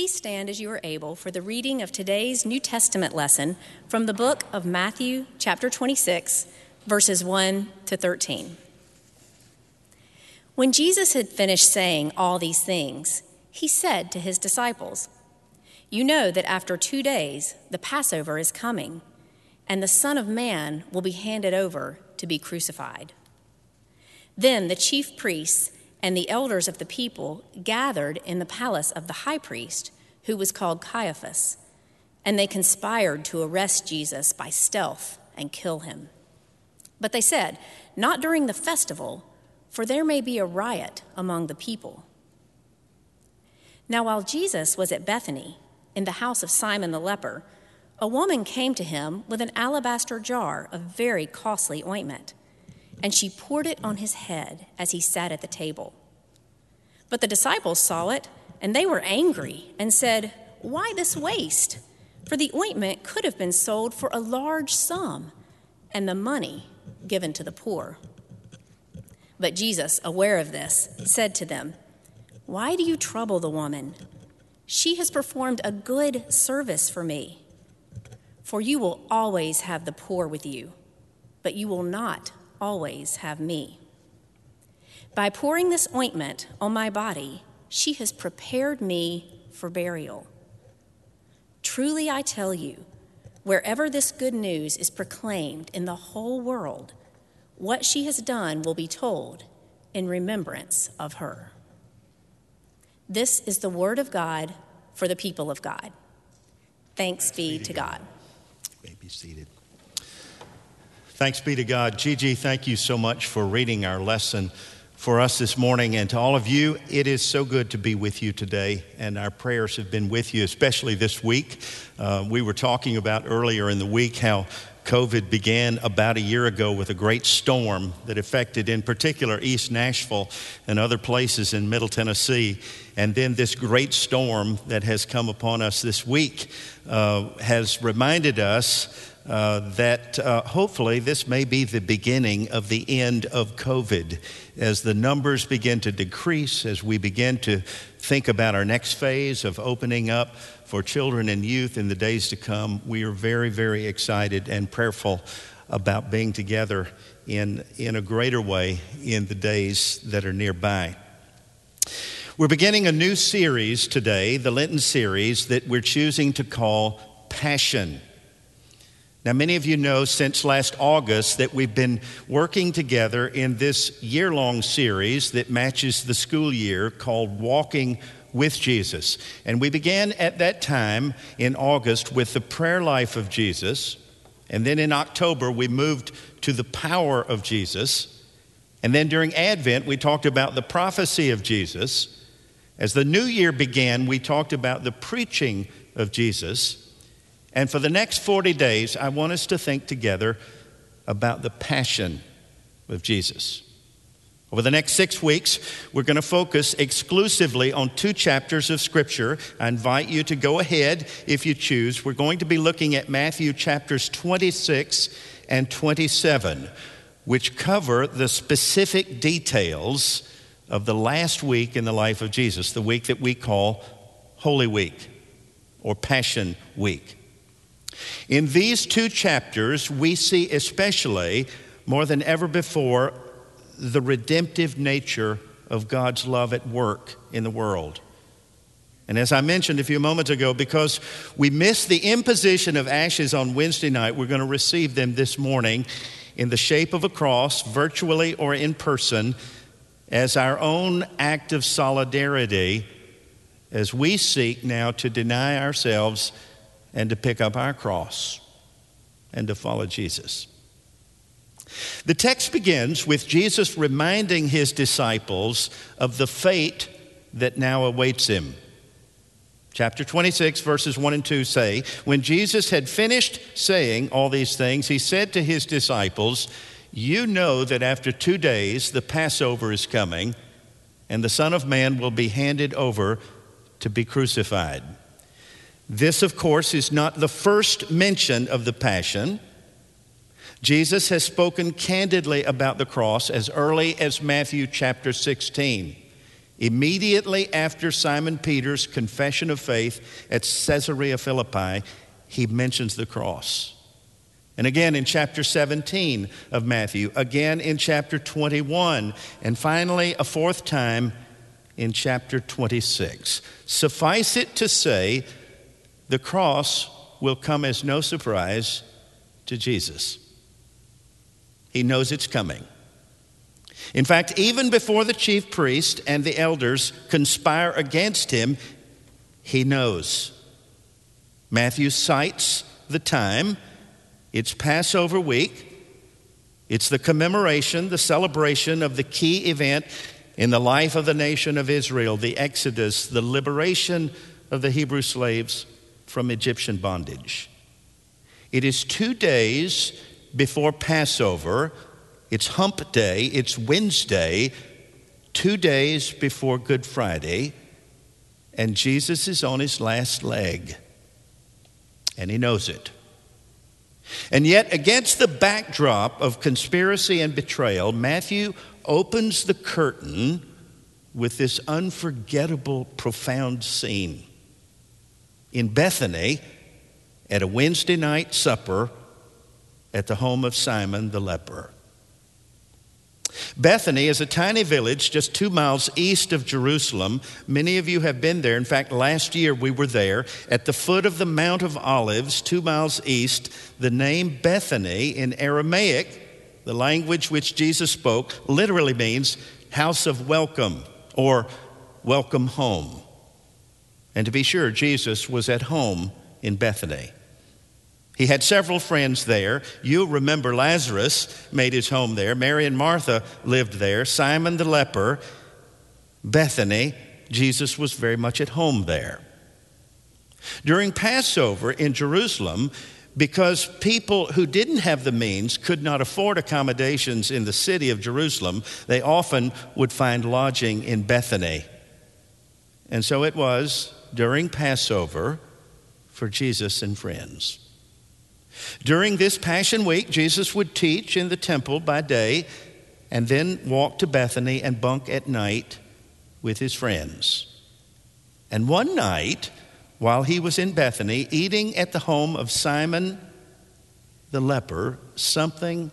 Please stand as you are able for the reading of today's New Testament lesson from the book of Matthew, chapter 26, verses 1 to 13. When Jesus had finished saying all these things, he said to his disciples, You know that after two days the Passover is coming, and the Son of Man will be handed over to be crucified. Then the chief priests and the elders of the people gathered in the palace of the high priest, who was called Caiaphas, and they conspired to arrest Jesus by stealth and kill him. But they said, Not during the festival, for there may be a riot among the people. Now, while Jesus was at Bethany, in the house of Simon the leper, a woman came to him with an alabaster jar of very costly ointment and she poured it on his head as he sat at the table. But the disciples saw it, and they were angry and said, Why this waste? For the ointment could have been sold for a large sum, and the money given to the poor. But Jesus, aware of this, said to them, Why do you trouble the woman? She has performed a good service for me. For you will always have the poor with you, but you will not always have me. By pouring this ointment on my body, she has prepared me for burial. Truly, I tell you, wherever this good news is proclaimed in the whole world, what she has done will be told in remembrance of her. This is the word of God for the people of God. Thanks, be, to God. God. You may be seated. Thanks be to God. Gigi, thank you so much for reading our lesson for us this morning. And to all of you, it is so good to be with you today. And our prayers have been with you, especially this week. Uh, we were talking about earlier in the week how COVID began about a year ago with a great storm that affected, in particular, East Nashville and other places in Middle Tennessee. And then this great storm that has come upon us this week uh, has reminded us uh, that uh, hopefully this may be the beginning of the end of COVID. As the numbers begin to decrease, as we begin to think about our next phase of opening up for children and youth in the days to come, we are very, very excited and prayerful about being together in, in a greater way in the days that are nearby. We're beginning a new series today, the Lenten series, that we're choosing to call Passion. Now, many of you know since last August that we've been working together in this year long series that matches the school year called Walking with Jesus. And we began at that time in August with the prayer life of Jesus. And then in October, we moved to the power of Jesus. And then during Advent, we talked about the prophecy of Jesus. As the new year began, we talked about the preaching of Jesus. And for the next 40 days, I want us to think together about the passion of Jesus. Over the next six weeks, we're going to focus exclusively on two chapters of Scripture. I invite you to go ahead if you choose. We're going to be looking at Matthew chapters 26 and 27, which cover the specific details of the last week in the life of Jesus, the week that we call Holy Week or Passion Week. In these two chapters, we see especially, more than ever before, the redemptive nature of God's love at work in the world. And as I mentioned a few moments ago, because we missed the imposition of ashes on Wednesday night, we're going to receive them this morning in the shape of a cross, virtually or in person, as our own act of solidarity as we seek now to deny ourselves and to pick up our cross and to follow Jesus. The text begins with Jesus reminding his disciples of the fate that now awaits him. Chapter 26, verses 1 and 2 say, When Jesus had finished saying all these things, he said to his disciples, You know that after two days the Passover is coming, and the Son of Man will be handed over to be crucified. This, of course, is not the first mention of the Passion. Jesus has spoken candidly about the cross as early as Matthew chapter 16. Immediately after Simon Peter's confession of faith at Caesarea Philippi, he mentions the cross. And again in chapter 17 of Matthew, again in chapter 21, and finally a fourth time in chapter 26. Suffice it to say, the cross will come as no surprise to Jesus. He knows it's coming. In fact, even before the chief priest and the elders conspire against him, he knows. Matthew cites the time. It's Passover week. It's the commemoration, the celebration of the key event in the life of the nation of Israel, the Exodus, the liberation of the Hebrew slaves from Egyptian bondage. It is two days before Passover. It's hump day, it's Wednesday, two days before Good Friday, and Jesus is on his last leg, and he knows it. And yet, against the backdrop of conspiracy and betrayal, Matthew opens the curtain with this unforgettable, profound scene. In Bethany, at a Wednesday night supper at the home of Simon the leper. Bethany is a tiny village just two miles east of Jerusalem. Many of you have been there. In fact, last year we were there at the foot of the Mount of Olives, two miles east. The name Bethany in Aramaic, the language which Jesus spoke, literally means house of welcome or welcome home. And to be sure, Jesus was at home in Bethany. He had several friends there. You remember Lazarus made his home there. Mary and Martha lived there. Simon the leper, Bethany, Jesus was very much at home there. During Passover in Jerusalem, because people who didn't have the means could not afford accommodations in the city of Jerusalem, they often would find lodging in Bethany. And so it was during Passover for Jesus and friends. During this Passion Week, Jesus would teach in the temple by day and then walk to Bethany and bunk at night with his friends. And one night, while he was in Bethany eating at the home of Simon the leper, something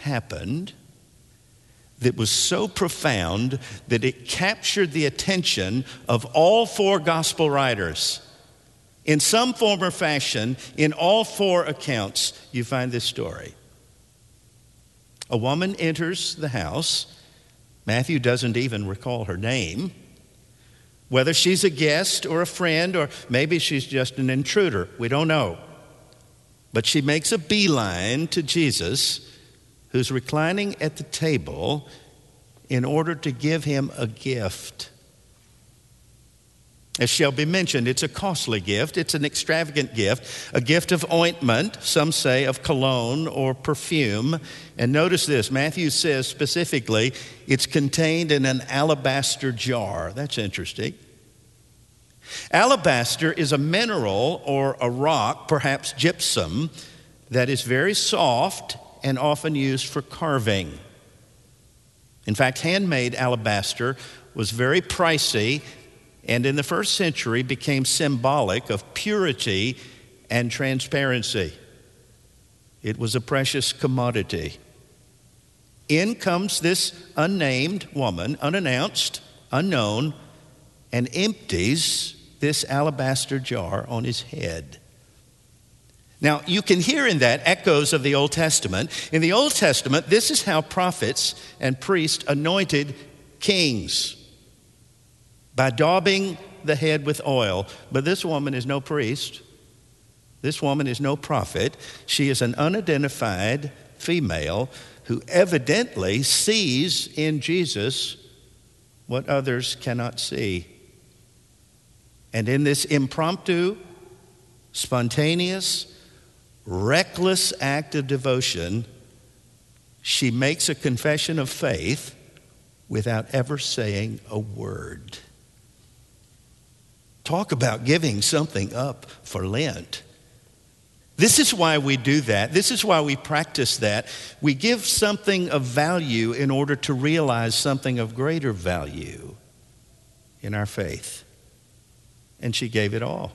happened that was so profound that it captured the attention of all four gospel writers. In some form or fashion, in all four accounts, you find this story. A woman enters the house. Matthew doesn't even recall her name. Whether she's a guest or a friend, or maybe she's just an intruder, we don't know. But she makes a beeline to Jesus, who's reclining at the table, in order to give him a gift. As shall be mentioned, it's a costly gift. It's an extravagant gift, a gift of ointment, some say of cologne or perfume. And notice this Matthew says specifically, it's contained in an alabaster jar. That's interesting. Alabaster is a mineral or a rock, perhaps gypsum, that is very soft and often used for carving. In fact, handmade alabaster was very pricey and in the first century became symbolic of purity and transparency. It was a precious commodity. In comes this unnamed woman, unannounced, unknown, and empties this alabaster jar on his head. Now, you can hear in that echoes of the Old Testament. In the Old Testament, this is how prophets and priests anointed kings by daubing the head with oil. But this woman is no priest. This woman is no prophet. She is an unidentified female who evidently sees in Jesus what others cannot see. And in this impromptu, spontaneous, reckless act of devotion, she makes a confession of faith without ever saying a word. Talk about giving something up for Lent. This is why we do that. This is why we practice that. We give something of value in order to realize something of greater value. in our faith. And she gave it all,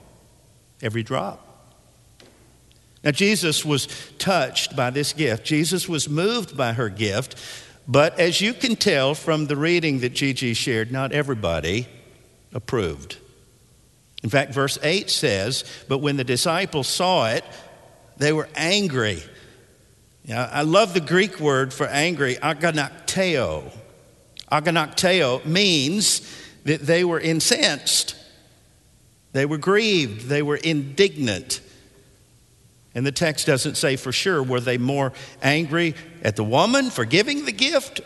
every drop. Now, Jesus was touched by this gift. Jesus was moved by her gift. But as you can tell from the reading that Gigi shared, not everybody approved. In fact, verse 8 says, But when the disciples saw it, they were angry. Yeah, I love the Greek word for angry, aganakteo. Aganakteo means that they were incensed, they were grieved, they were indignant. And the text doesn't say for sure were they more angry at the woman for giving the gift,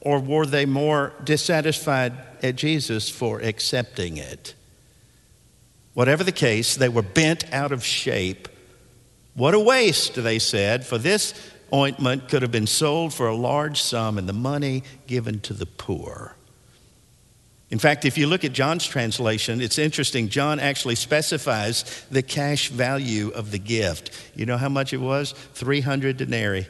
or were they more dissatisfied at Jesus for accepting it? Whatever the case, they were bent out of shape. What a waste, they said, for this ointment could have been sold for a large sum and the money given to the poor. In fact, if you look at John's translation, it's interesting. John actually specifies the cash value of the gift. You know how much it was? 300 denarii.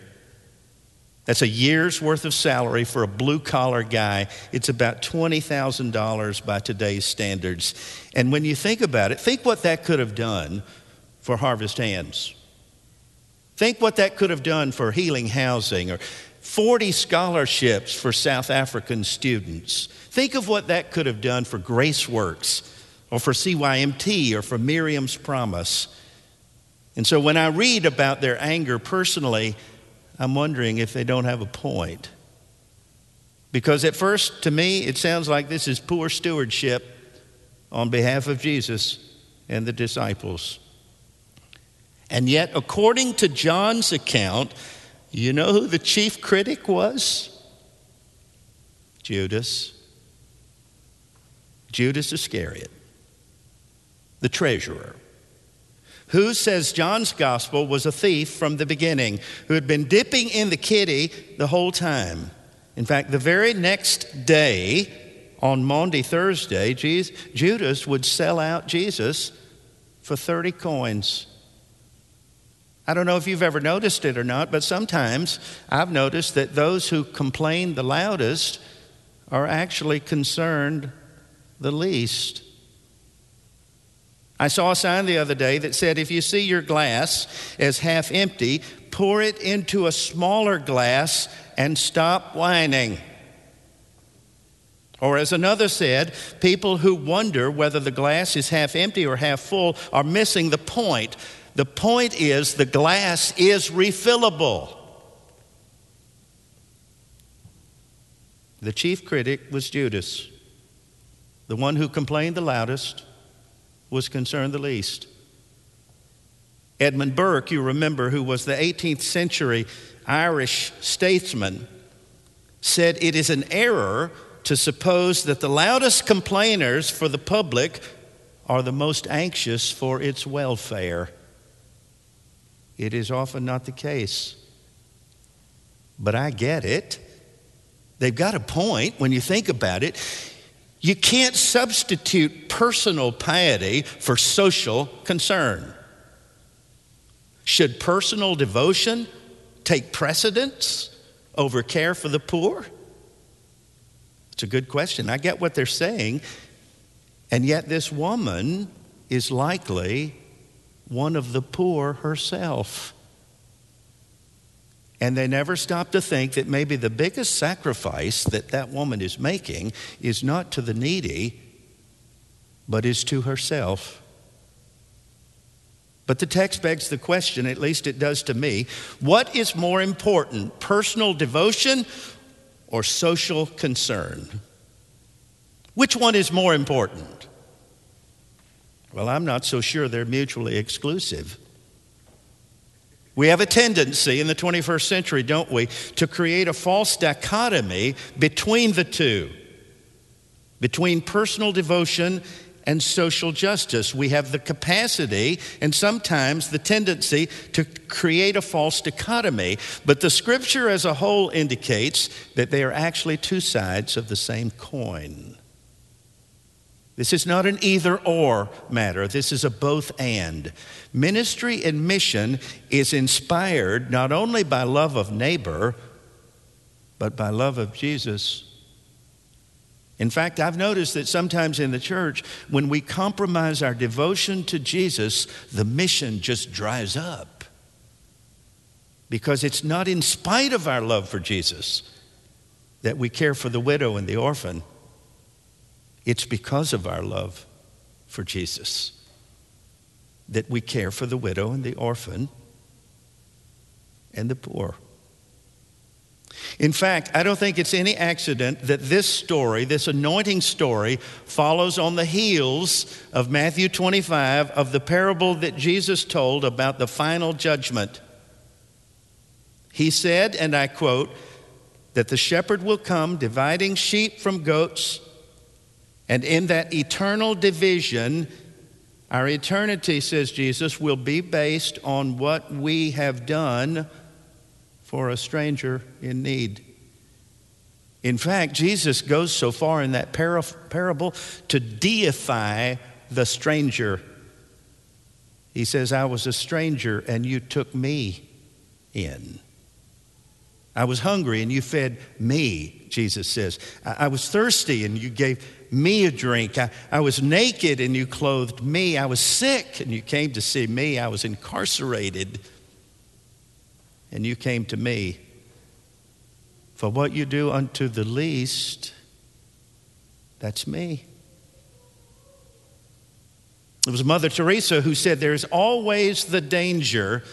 That's a year's worth of salary for a blue collar guy. It's about $20,000 by today's standards. And when you think about it, think what that could have done for Harvest Hands. Think what that could have done for healing housing or 40 scholarships for South African students. Think of what that could have done for Graceworks or for CYMT or for Miriam's Promise. And so when I read about their anger personally, I'm wondering if they don't have a point. Because at first, to me, it sounds like this is poor stewardship on behalf of Jesus and the disciples. And yet, according to John's account, you know who the chief critic was? Judas. Judas Iscariot, the treasurer who says John's gospel was a thief from the beginning, who had been dipping in the kitty the whole time. In fact, the very next day, on Maundy Thursday, Judas would sell out Jesus for 30 coins. I don't know if you've ever noticed it or not, but sometimes I've noticed that those who complain the loudest are actually concerned the least. I saw a sign the other day that said if you see your glass as half empty, pour it into a smaller glass and stop whining. Or, as another said, people who wonder whether the glass is half empty or half full are missing the point. The point is the glass is refillable. The chief critic was Judas, the one who complained the loudest was concerned the least. Edmund Burke, you remember, who was the 18th century Irish statesman, said it is an error to suppose that the loudest complainers for the public are the most anxious for its welfare. It is often not the case. But I get it. They've got a point when you think about it. You can't substitute personal piety for social concern. Should personal devotion take precedence over care for the poor? It's a good question. I get what they're saying. And yet, this woman is likely one of the poor herself. And they never stop to think that maybe the biggest sacrifice that that woman is making is not to the needy, but is to herself. But the text begs the question, at least it does to me what is more important, personal devotion or social concern? Which one is more important? Well, I'm not so sure they're mutually exclusive. We have a tendency in the 21st century, don't we, to create a false dichotomy between the two, between personal devotion and social justice. We have the capacity and sometimes the tendency to create a false dichotomy, but the scripture as a whole indicates that they are actually two sides of the same coin. This is not an either or matter. This is a both and. Ministry and mission is inspired not only by love of neighbor, but by love of Jesus. In fact, I've noticed that sometimes in the church, when we compromise our devotion to Jesus, the mission just dries up. Because it's not in spite of our love for Jesus that we care for the widow and the orphan, it's because of our love for Jesus that we care for the widow and the orphan and the poor. In fact, I don't think it's any accident that this story, this anointing story, follows on the heels of Matthew 25 of the parable that Jesus told about the final judgment. He said, and I quote, that the shepherd will come dividing sheep from goats, and in that eternal division, our eternity, says Jesus, will be based on what we have done for a stranger in need. In fact, Jesus goes so far in that parable to deify the stranger. He says, I was a stranger and you took me in. I was hungry and you fed me, Jesus says. I was thirsty and you gave me a drink. I, I was naked and you clothed me. I was sick and you came to see me. I was incarcerated and you came to me. For what you do unto the least, that's me. It was Mother Teresa who said there's always the danger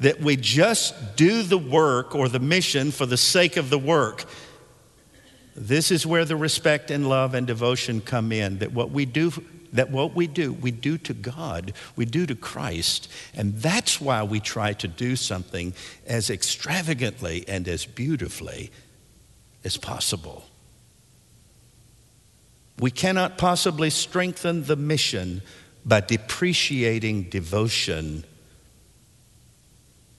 that we just do the work or the mission for the sake of the work. This is where the respect and love and devotion come in, that what we do that what we do, we do to God, we do to Christ. And that's why we try to do something as extravagantly and as beautifully as possible. We cannot possibly strengthen the mission by depreciating devotion.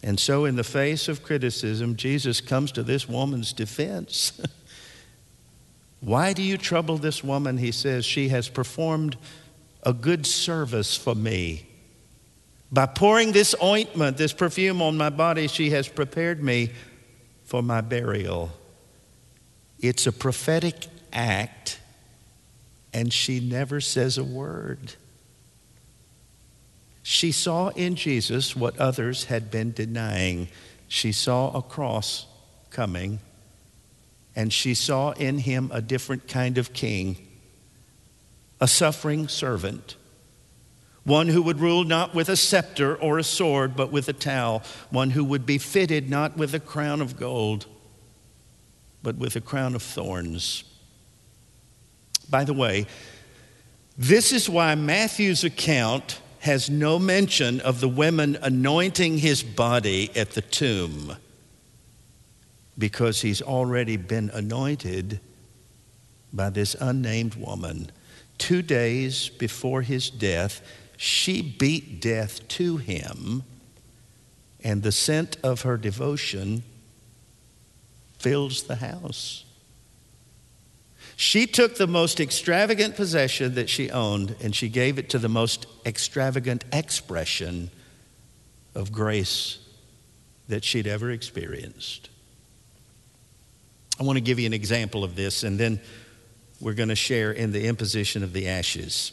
And so, in the face of criticism, Jesus comes to this woman's defense. Why do you trouble this woman? He says, She has performed a good service for me. By pouring this ointment, this perfume on my body, she has prepared me for my burial. It's a prophetic act, and she never says a word. She saw in Jesus what others had been denying. She saw a cross coming and she saw in him a different kind of king, a suffering servant, one who would rule not with a scepter or a sword, but with a towel, one who would be fitted not with a crown of gold, but with a crown of thorns. By the way, this is why Matthew's account has no mention of the women anointing his body at the tomb because he's already been anointed by this unnamed woman. Two days before his death, she beat death to him, and the scent of her devotion fills the house. She took the most extravagant possession that she owned and she gave it to the most extravagant expression of grace that she'd ever experienced. I want to give you an example of this, and then we're going to share in the imposition of the ashes.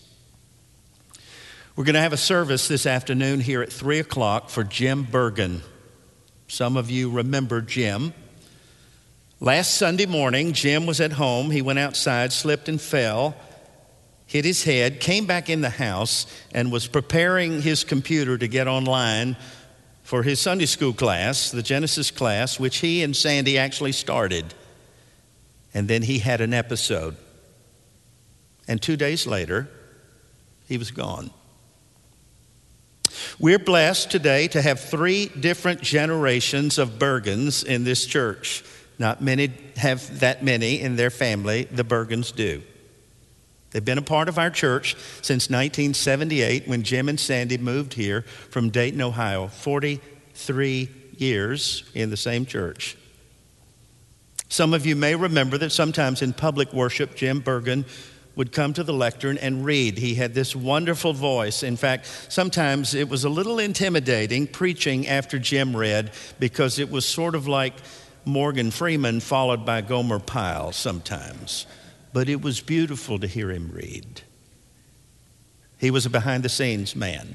We're going to have a service this afternoon here at 3 o'clock for Jim Bergen. Some of you remember Jim. Last Sunday morning, Jim was at home. He went outside, slipped and fell, hit his head, came back in the house, and was preparing his computer to get online for his Sunday school class, the Genesis class, which he and Sandy actually started. And then he had an episode. And two days later, he was gone. We're blessed today to have three different generations of Bergens in this church. Not many have that many in their family, the Bergens do. They've been a part of our church since 1978 when Jim and Sandy moved here from Dayton, Ohio. 43 years in the same church. Some of you may remember that sometimes in public worship, Jim Bergen would come to the lectern and read. He had this wonderful voice. In fact, sometimes it was a little intimidating preaching after Jim read because it was sort of like Morgan Freeman followed by Gomer Pyle sometimes. but it was beautiful to hear him read. He was a behind the scenes man.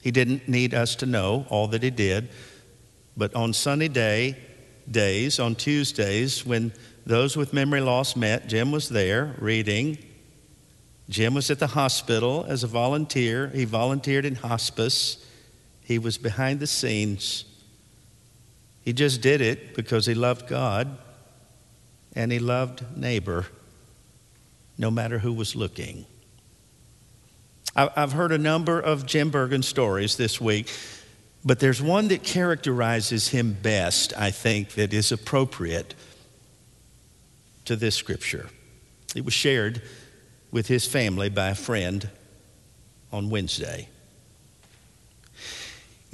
He didn't need us to know all that he did, but on sunny day, days, on Tuesdays, when those with memory loss met, Jim was there reading. Jim was at the hospital as a volunteer. He volunteered in hospice. He was behind the scenes. He just did it because he loved God and he loved neighbor, no matter who was looking. I've heard a number of Jim Bergen stories this week, but there's one that characterizes him best, I think, that is appropriate to this scripture. It was shared with his family by a friend on Wednesday.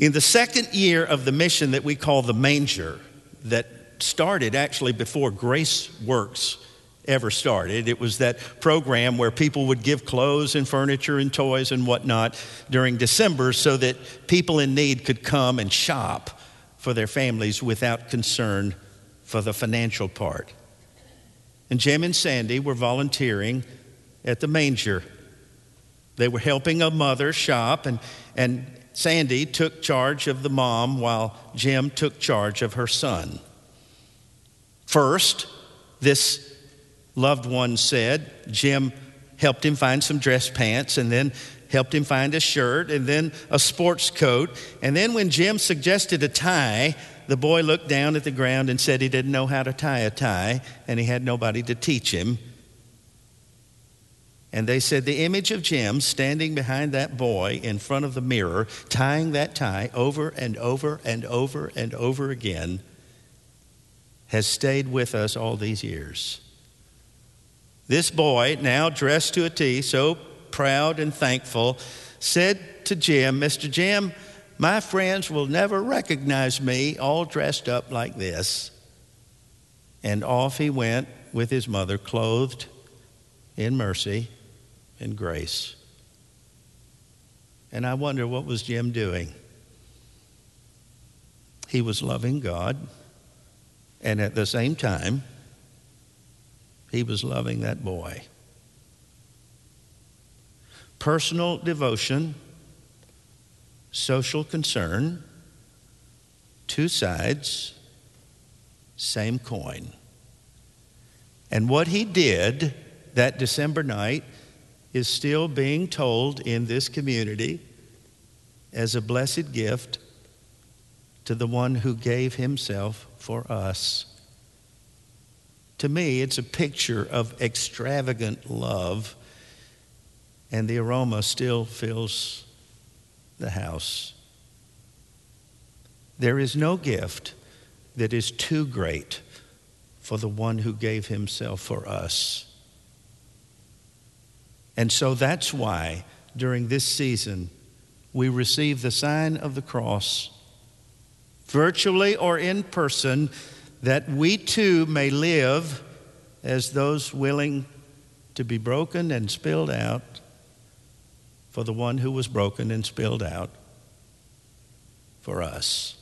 In the second year of the mission that we call the manger, that started actually before Grace Works ever started. It was that program where people would give clothes and furniture and toys and whatnot during December so that people in need could come and shop for their families without concern for the financial part. And Jim and Sandy were volunteering at the manger. They were helping a mother shop, and, and Sandy took charge of the mom while Jim took charge of her son. First, this loved one said, Jim helped him find some dress pants and then helped him find a shirt and then a sports coat. And then when Jim suggested a tie, the boy looked down at the ground and said he didn't know how to tie a tie and he had nobody to teach him. And they said the image of Jim standing behind that boy in front of the mirror, tying that tie over and over and over and over again, has stayed with us all these years. This boy, now dressed to a T, so proud and thankful, said to Jim, Mr. Jim, my friends will never recognize me all dressed up like this. And off he went with his mother, clothed in mercy and grace. And I wonder what was Jim doing? He was loving God, and at the same time, he was loving that boy. Personal devotion, social concern, two sides, same coin. And what he did that December night is still being told in this community as a blessed gift to the one who gave himself for us. To me, it's a picture of extravagant love, and the aroma still fills the house. There is no gift that is too great for the one who gave himself for us. And so that's why during this season we receive the sign of the cross, virtually or in person, that we too may live as those willing to be broken and spilled out for the one who was broken and spilled out for us.